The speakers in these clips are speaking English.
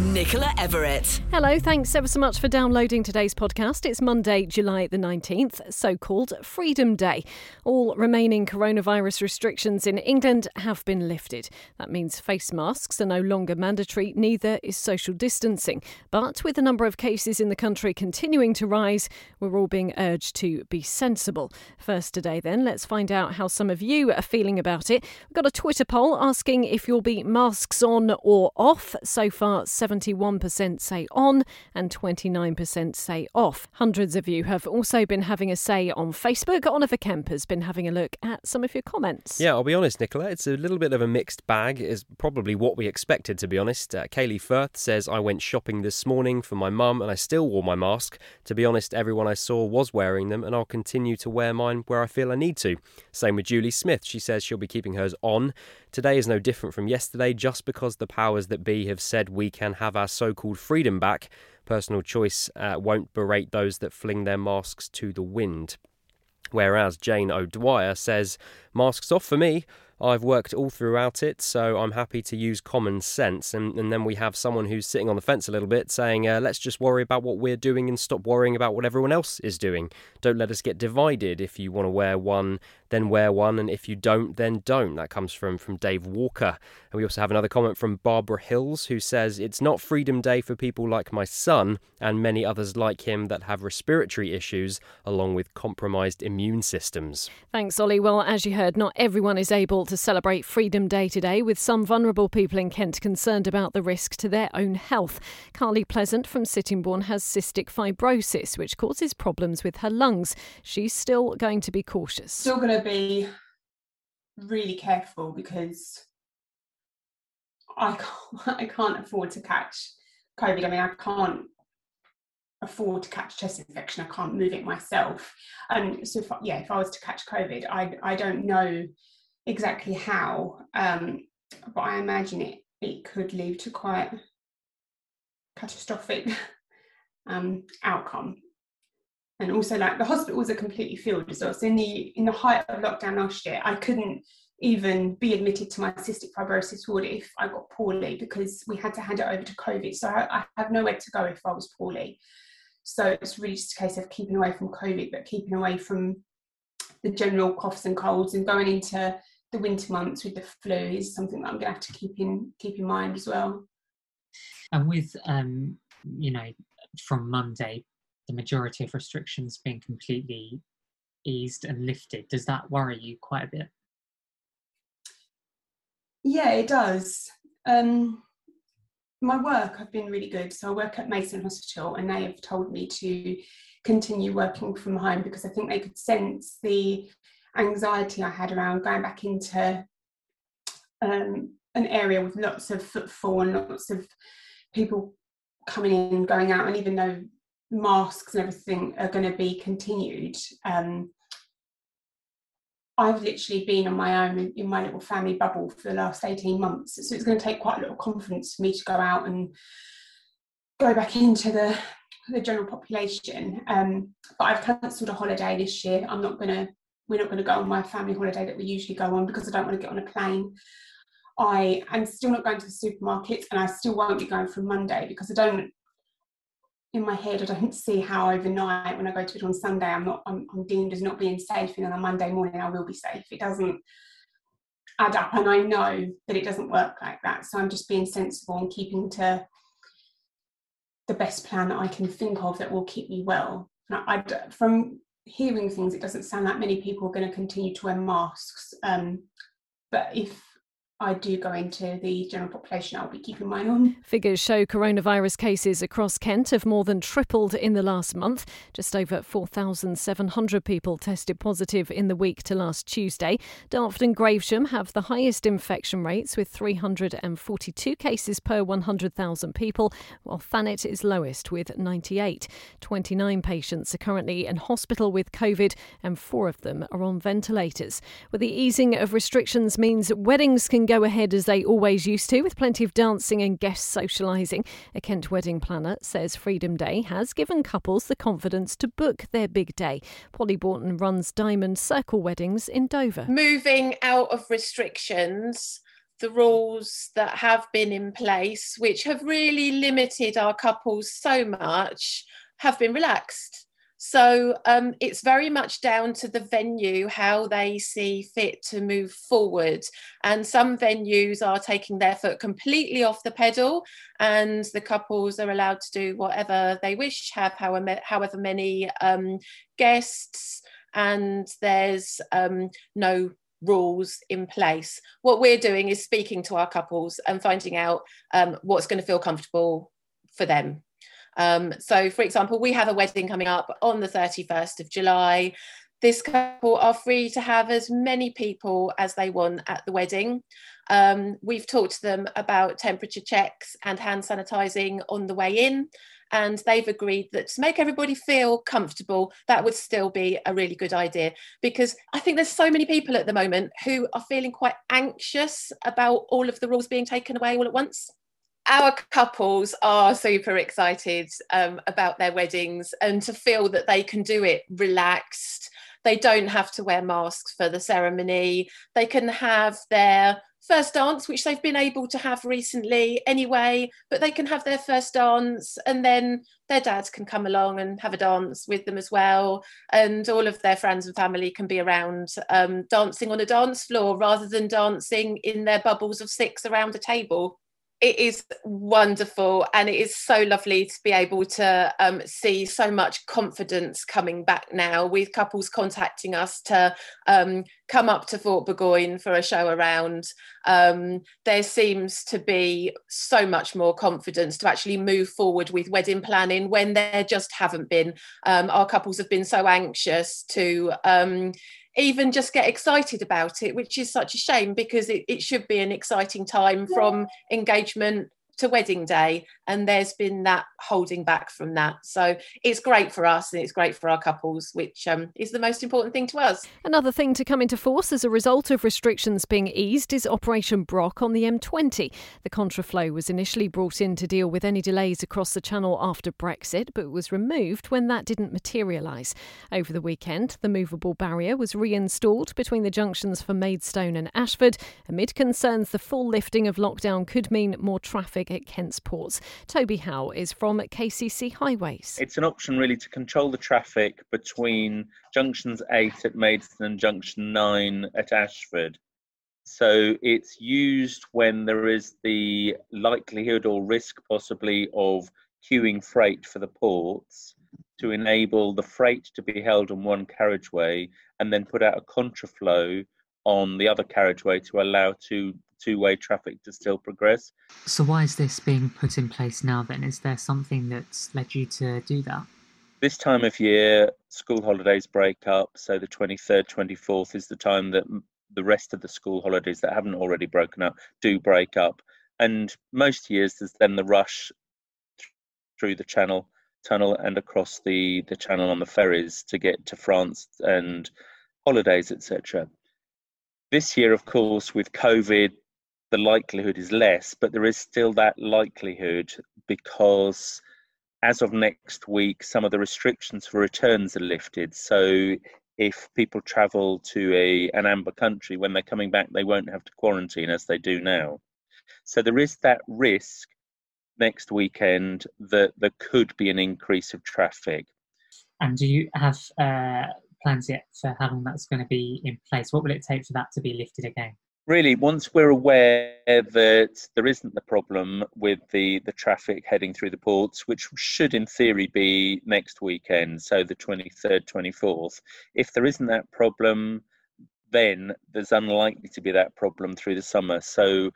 Nicola Everett. Hello, thanks ever so much for downloading today's podcast. It's Monday, July the 19th, so called Freedom Day. All remaining coronavirus restrictions in England have been lifted. That means face masks are no longer mandatory, neither is social distancing. But with the number of cases in the country continuing to rise, we're all being urged to be sensible. First today, then, let's find out how some of you are feeling about it. We've got a Twitter poll asking if you'll be masks on or off. So far, 71% say on and 29% say off. Hundreds of you have also been having a say on Facebook. Oliver Kemp has been having a look at some of your comments. Yeah, I'll be honest, Nicola. It's a little bit of a mixed bag. Is probably what we expected, to be honest. Uh, Kaylee Firth says I went shopping this morning for my mum and I still wore my mask. To be honest, everyone I saw was wearing them, and I'll continue to wear mine where I feel I need to. Same with Julie Smith. She says she'll be keeping hers on. Today is no different from yesterday, just because the powers that be have said we can have our so called freedom back. Personal choice uh, won't berate those that fling their masks to the wind. Whereas Jane O'Dwyer says, Masks off for me. I've worked all throughout it, so I'm happy to use common sense. And, and then we have someone who's sitting on the fence a little bit saying, uh, let's just worry about what we're doing and stop worrying about what everyone else is doing. Don't let us get divided. If you want to wear one, then wear one, and if you don't, then don't. That comes from, from Dave Walker. And we also have another comment from Barbara Hills, who says, It's not Freedom Day for people like my son and many others like him that have respiratory issues, along with compromised immune systems. Thanks, Ollie. Well, as you heard, not everyone is able to celebrate Freedom Day today, with some vulnerable people in Kent concerned about the risk to their own health. Carly Pleasant from Sittingbourne has cystic fibrosis, which causes problems with her lungs. She's still going to be cautious. Still going to be really careful because I can't, I can't afford to catch COVID. I mean, I can't afford to catch chest infection. I can't move it myself. Um, so if, yeah, if I was to catch COVID, I I don't know exactly how, um, but I imagine it it could lead to quite catastrophic um, outcome. And also, like the hospitals are completely filled as well. So in the in the height of lockdown last year, I couldn't even be admitted to my cystic fibrosis ward if I got poorly because we had to hand it over to COVID. So I, I have nowhere to go if I was poorly. So it's really just a case of keeping away from COVID, but keeping away from the general coughs and colds and going into the winter months with the flu is something that I'm going to have to keep in keep in mind as well. And with um, you know, from Monday, the majority of restrictions being completely eased and lifted, does that worry you quite a bit? Yeah, it does. Um, my work have been really good. So I work at Maidstone Hospital, and they have told me to continue working from home because I think they could sense the anxiety I had around going back into um, an area with lots of footfall and lots of people coming in, and going out, and even though masks and everything are going to be continued, um, I've literally been on my own in my little family bubble for the last 18 months. So it's going to take quite a lot of confidence for me to go out and go back into the, the general population. Um, but I've cancelled a holiday this year. I'm not going to, we're not going to go on my family holiday that we usually go on because I don't want to get on a plane. I am still not going to the supermarket and I still won't be going from Monday because I don't in my head, I don't see how overnight when I go to it on Sunday, I'm not I'm, I'm deemed as not being safe, and on a Monday morning I will be safe. It doesn't add up, and I know that it doesn't work like that. So I'm just being sensible and keeping to the best plan that I can think of that will keep me well. I, from hearing things, it doesn't sound like many people are going to continue to wear masks. Um, but if I do go into the general population, I'll be keeping mine on. Figures show coronavirus cases across Kent have more than tripled in the last month. Just over 4,700 people tested positive in the week to last Tuesday. Dartford and Gravesham have the highest infection rates with 342 cases per 100,000 people, while Thanet is lowest with 98. 29 patients are currently in hospital with COVID, and four of them are on ventilators. With the easing of restrictions means weddings can go ahead as they always used to, with plenty of dancing and guest socialising. A Kent wedding planner says Freedom Day has given couples the confidence to book their big day. Polly Borton runs Diamond Circle Weddings in Dover. Moving out of restrictions the rules that have been in place, which have really limited our couples so much, have been relaxed. So um, it's very much down to the venue how they see fit to move forward. And some venues are taking their foot completely off the pedal, and the couples are allowed to do whatever they wish, have however, however many um, guests, and there's um, no rules in place. What we're doing is speaking to our couples and finding out um, what's going to feel comfortable for them. Um, so, for example, we have a wedding coming up on the 31st of July. This couple are free to have as many people as they want at the wedding. Um, we've talked to them about temperature checks and hand sanitizing on the way in, and they've agreed that to make everybody feel comfortable, that would still be a really good idea. Because I think there's so many people at the moment who are feeling quite anxious about all of the rules being taken away all at once our couples are super excited um, about their weddings and to feel that they can do it relaxed. They don't have to wear masks for the ceremony. They can have their first dance, which they've been able to have recently anyway, but they can have their first dance and then their dads can come along and have a dance with them as well. And all of their friends and family can be around um, dancing on a dance floor rather than dancing in their bubbles of six around a table it is wonderful and it is so lovely to be able to um, see so much confidence coming back now with couples contacting us to um, come up to Fort Burgoyne for a show around. Um, there seems to be so much more confidence to actually move forward with wedding planning when there just haven't been. Um, our couples have been so anxious to um, even just get excited about it, which is such a shame because it, it should be an exciting time from engagement to wedding day and there's been that holding back from that. So it's great for us and it's great for our couples which um, is the most important thing to us. Another thing to come into force as a result of restrictions being eased is operation brock on the m20 the contraflow was initially brought in to deal with any delays across the channel after brexit but was removed when that didn't materialise over the weekend the movable barrier was reinstalled between the junctions for maidstone and ashford amid concerns the full lifting of lockdown could mean more traffic at Kent's ports. Toby Howe is from KCC Highways. It's an option really to control the traffic between junctions 8 at Maidstone and junction 9 at Ashford. So it's used when there is the likelihood or risk possibly of queuing freight for the ports to enable the freight to be held on one carriageway and then put out a contraflow on the other carriageway to allow two two-way traffic to still progress. So why is this being put in place now then? Is there something that's led you to do that? This time of year, school holidays break up, so the 23rd, 24th is the time that the rest of the school holidays that haven't already broken up do break up. And most years there's then the rush through the channel tunnel and across the, the channel on the ferries to get to France and holidays, etc. This year, of course, with COVID, the likelihood is less, but there is still that likelihood because as of next week, some of the restrictions for returns are lifted. So if people travel to a an amber country, when they're coming back, they won't have to quarantine as they do now. So there is that risk next weekend that there could be an increase of traffic. And do you have uh, plans yet for how long that's going to be in place? What will it take for that to be lifted again? Really once we're aware that there isn't the problem with the the traffic heading through the ports which should in theory be next weekend so the 23rd 24th if there isn't that problem then there's unlikely to be that problem through the summer. So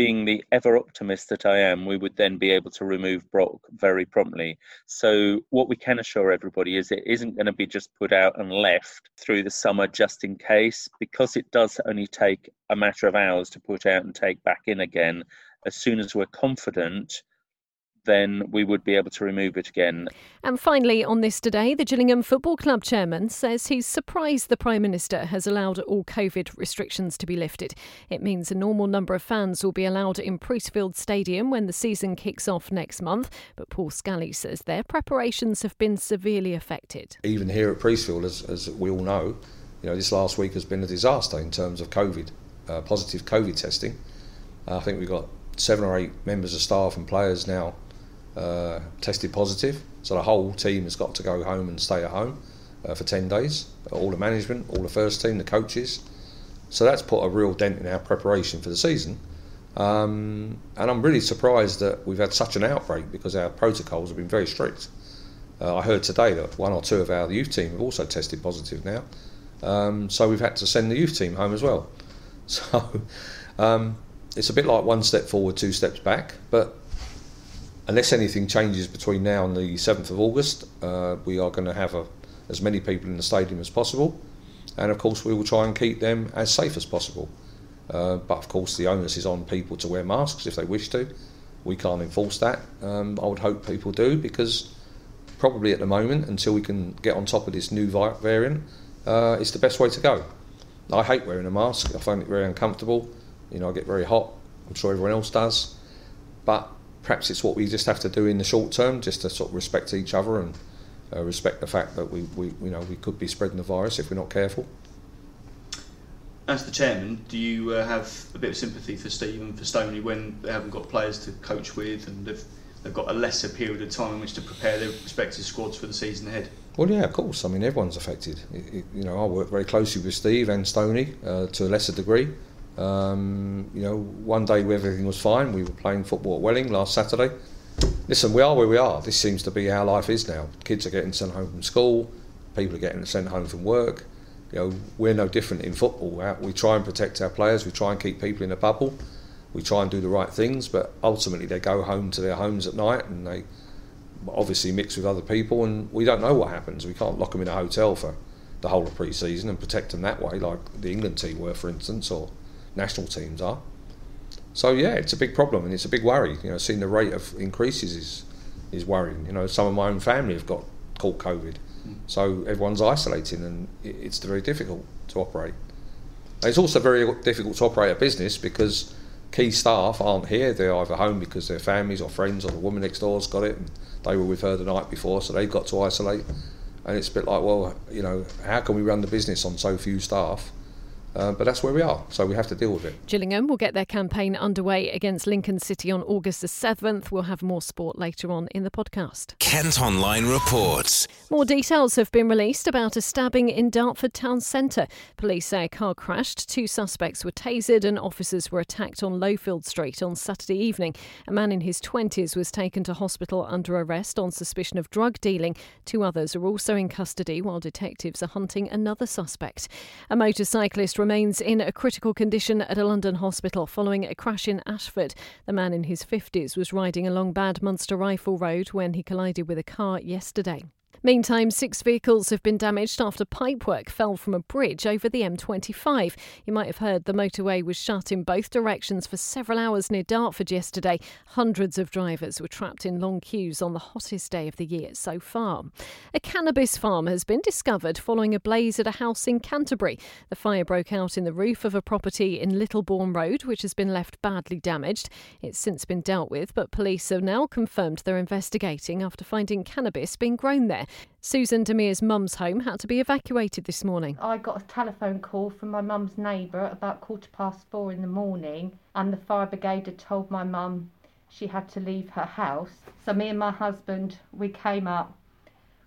being the ever optimist that I am, we would then be able to remove Brock very promptly. So, what we can assure everybody is it isn't going to be just put out and left through the summer just in case, because it does only take a matter of hours to put out and take back in again. As soon as we're confident then we would be able to remove it again. And finally, on this today, the Gillingham Football Club chairman says he's surprised the Prime Minister has allowed all COVID restrictions to be lifted. It means a normal number of fans will be allowed in Priestfield Stadium when the season kicks off next month. But Paul Scally says their preparations have been severely affected. Even here at Priestfield, as, as we all know, you know, this last week has been a disaster in terms of COVID, uh, positive COVID testing. Uh, I think we've got seven or eight members of staff and players now uh, tested positive. So the whole team has got to go home and stay at home uh, for 10 days. All the management, all the first team, the coaches. So that's put a real dent in our preparation for the season. Um, and I'm really surprised that we've had such an outbreak because our protocols have been very strict. Uh, I heard today that one or two of our youth team have also tested positive now. Um, so we've had to send the youth team home as well. So um, it's a bit like one step forward, two steps back. But unless anything changes between now and the 7th of August, uh, we are going to have a, as many people in the stadium as possible. And of course, we will try and keep them as safe as possible. Uh, but of course, the onus is on people to wear masks if they wish to. We can't enforce that. Um, I would hope people do because probably at the moment, until we can get on top of this new variant, uh, it's the best way to go. I hate wearing a mask. I find it very uncomfortable. You know, I get very hot. I'm sure everyone else does. But perhaps it's what we just have to do in the short term, just to sort of respect each other and uh, respect the fact that we, we, you know, we could be spreading the virus if we're not careful. As the chairman, do you uh, have a bit of sympathy for Steve and for Stoney when they haven't got players to coach with and they've, they've got a lesser period of time in which to prepare their respective squads for the season ahead? Well, yeah, of course. I mean, everyone's affected. It, it, you know, I work very closely with Steve and Stoney uh, to a lesser degree. Um, you know, one day everything was fine. We were playing football at Welling last Saturday. Listen, we are where we are. This seems to be how life is now. Kids are getting sent home from school. People are getting sent home from work. You know, we're no different in football. We try and protect our players. We try and keep people in a bubble. We try and do the right things, but ultimately they go home to their homes at night and they obviously mix with other people, and we don't know what happens. We can't lock them in a hotel for the whole of pre-season and protect them that way, like the England team were, for instance, or national teams are. So yeah, it's a big problem and it's a big worry. You know, seeing the rate of increases is is worrying. You know, some of my own family have got caught COVID, mm. so everyone's isolating and it's very difficult to operate. it's also very difficult to operate a business because key staff aren't here. They're either home because their families or friends or the woman next door's got it and they were with her the night before, so they've got to isolate. And it's a bit like, well, you know, how can we run the business on so few staff? Uh, but that's where we are, so we have to deal with it. Gillingham will get their campaign underway against Lincoln City on August the 7th. We'll have more sport later on in the podcast. Kent Online reports. More details have been released about a stabbing in Dartford town centre. Police say a car crashed, two suspects were tasered, and officers were attacked on Lowfield Street on Saturday evening. A man in his 20s was taken to hospital under arrest on suspicion of drug dealing. Two others are also in custody while detectives are hunting another suspect. A motorcyclist remains in a critical condition at a London hospital following a crash in Ashford. The man in his 50s was riding along Bad Munstereifel Road when he collided with a car yesterday. Meantime, six vehicles have been damaged after pipework fell from a bridge over the M25. You might have heard the motorway was shut in both directions for several hours near Dartford yesterday. Hundreds of drivers were trapped in long queues on the hottest day of the year so far. A cannabis farm has been discovered following a blaze at a house in Canterbury. The fire broke out in the roof of a property in Littlebourne Road, which has been left badly damaged. It's since been dealt with, but police have now confirmed they're investigating after finding cannabis being grown there. Susan Demir's mum's home had to be evacuated this morning. I got a telephone call from my mum's neighbour at about quarter past four in the morning, and the fire brigade had told my mum she had to leave her house. So, me and my husband, we came up,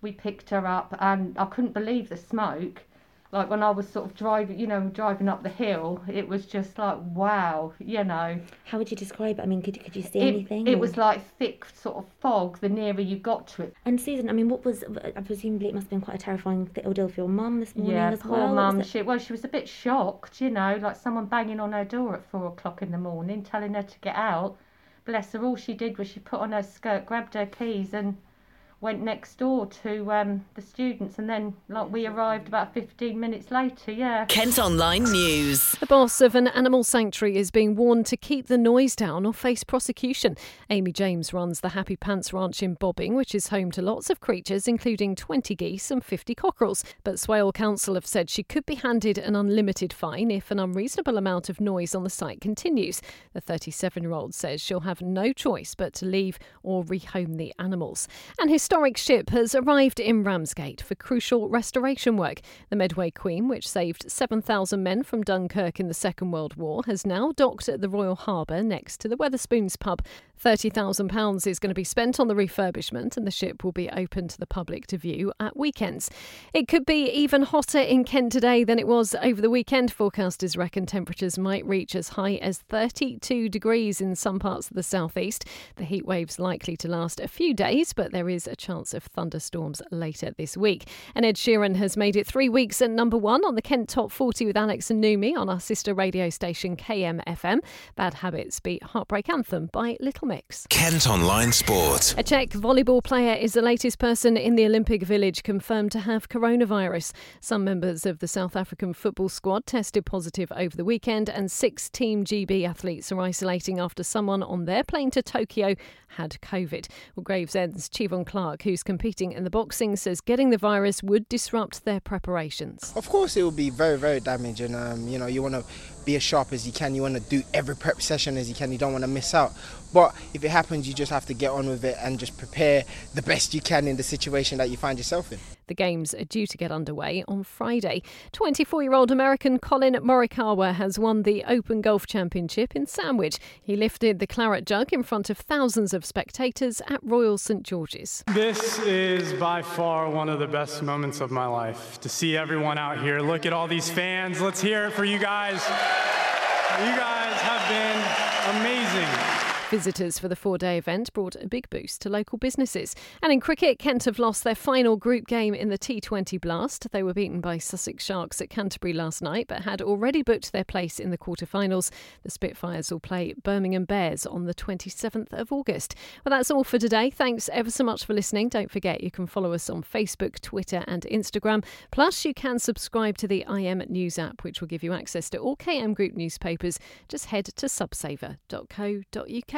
we picked her up, and I couldn't believe the smoke like when I was sort of driving, you know, driving up the hill, it was just like wow, you know. How would you describe it? I mean, could could you see it, anything? It or? was like thick sort of fog the nearer you got to it. And Susan, I mean, what was? I presumably it must have been quite a terrifying ordeal for your mum this morning yeah, as poor well. mum. She well, she was a bit shocked, you know, like someone banging on her door at four o'clock in the morning, telling her to get out. Bless her, all she did was she put on her skirt, grabbed her keys, and went next door to um, the students, and then like we arrived about 15 minutes later. Yeah. Kent Online News. The boss of an animal sanctuary is being warned to keep the noise down or face prosecution. Amy James runs the Happy Pants Ranch in Bobbing, which is home to lots of creatures, including 20 geese and 50 cockerels. But Swale Council have said she could be handed an unlimited fine if an unreasonable amount of noise on the site continues. The 37 year old says she'll have no choice but to leave or rehome the animals. And historic ship has arrived in Ramsgate for crucial restoration work. The Medway Queen, which saved 7,000 men from Dunkirk in the Second World War, has now docked at the Royal Harbour next to the Wetherspoons pub. £30,000 is going to be spent on the refurbishment, and the ship will be open to the public to view at weekends. It could be even hotter in Kent today than it was over the weekend. Forecasters reckon temperatures might reach as high as 32 degrees in some parts of the southeast. The heat wave's likely to last a few days, but there is a chance of thunderstorms later this week. And Ed Sheeran has made it three weeks at number one on the Kent Top 40 with Alex and Numi on our sister radio station KMFM. Bad Habits beat Heartbreak Anthem by Little Mix. Kent Online Sport. A Czech volleyball player is the latest person in the Olympic Village confirmed to have coronavirus. Some members of the South African football squad tested positive over the weekend, and six Team GB athletes are isolating after someone on their plane to Tokyo had COVID. Well, Gravesend's Chivon Clark, who's competing in the boxing, says getting the virus would disrupt their preparations. Of course, it will be very, very damaging. Um, you know, you want to be as sharp as you can. You want to do every prep session as you can. You don't want to miss out. But if it happens, you just have to get on with it and just prepare the best you can in the situation that you find yourself in. The games are due to get underway on Friday. 24 year old American Collin Morikawa has won the Open Golf Championship in Sandwich. He lifted the claret jug in front of thousands of spectators at Royal St George's. This is by far one of the best moments of my life. To see everyone out here, look at all these fans. Let's hear it for you guys. You guys have been amazing. Visitors for the four day event brought a big boost to local businesses. And in cricket, Kent have lost their final group game in the T20 Blast. They were beaten by Sussex Sharks at Canterbury last night, but had already booked their place in the quarterfinals. The Spitfires will play Birmingham Bears on the 27th of August. Well, that's all for today. Thanks ever so much for listening. Don't forget you can follow us on Facebook, Twitter, and Instagram. Plus, you can subscribe to the IM News app, which will give you access to all KM Group newspapers. Just head to subsaver.co.uk.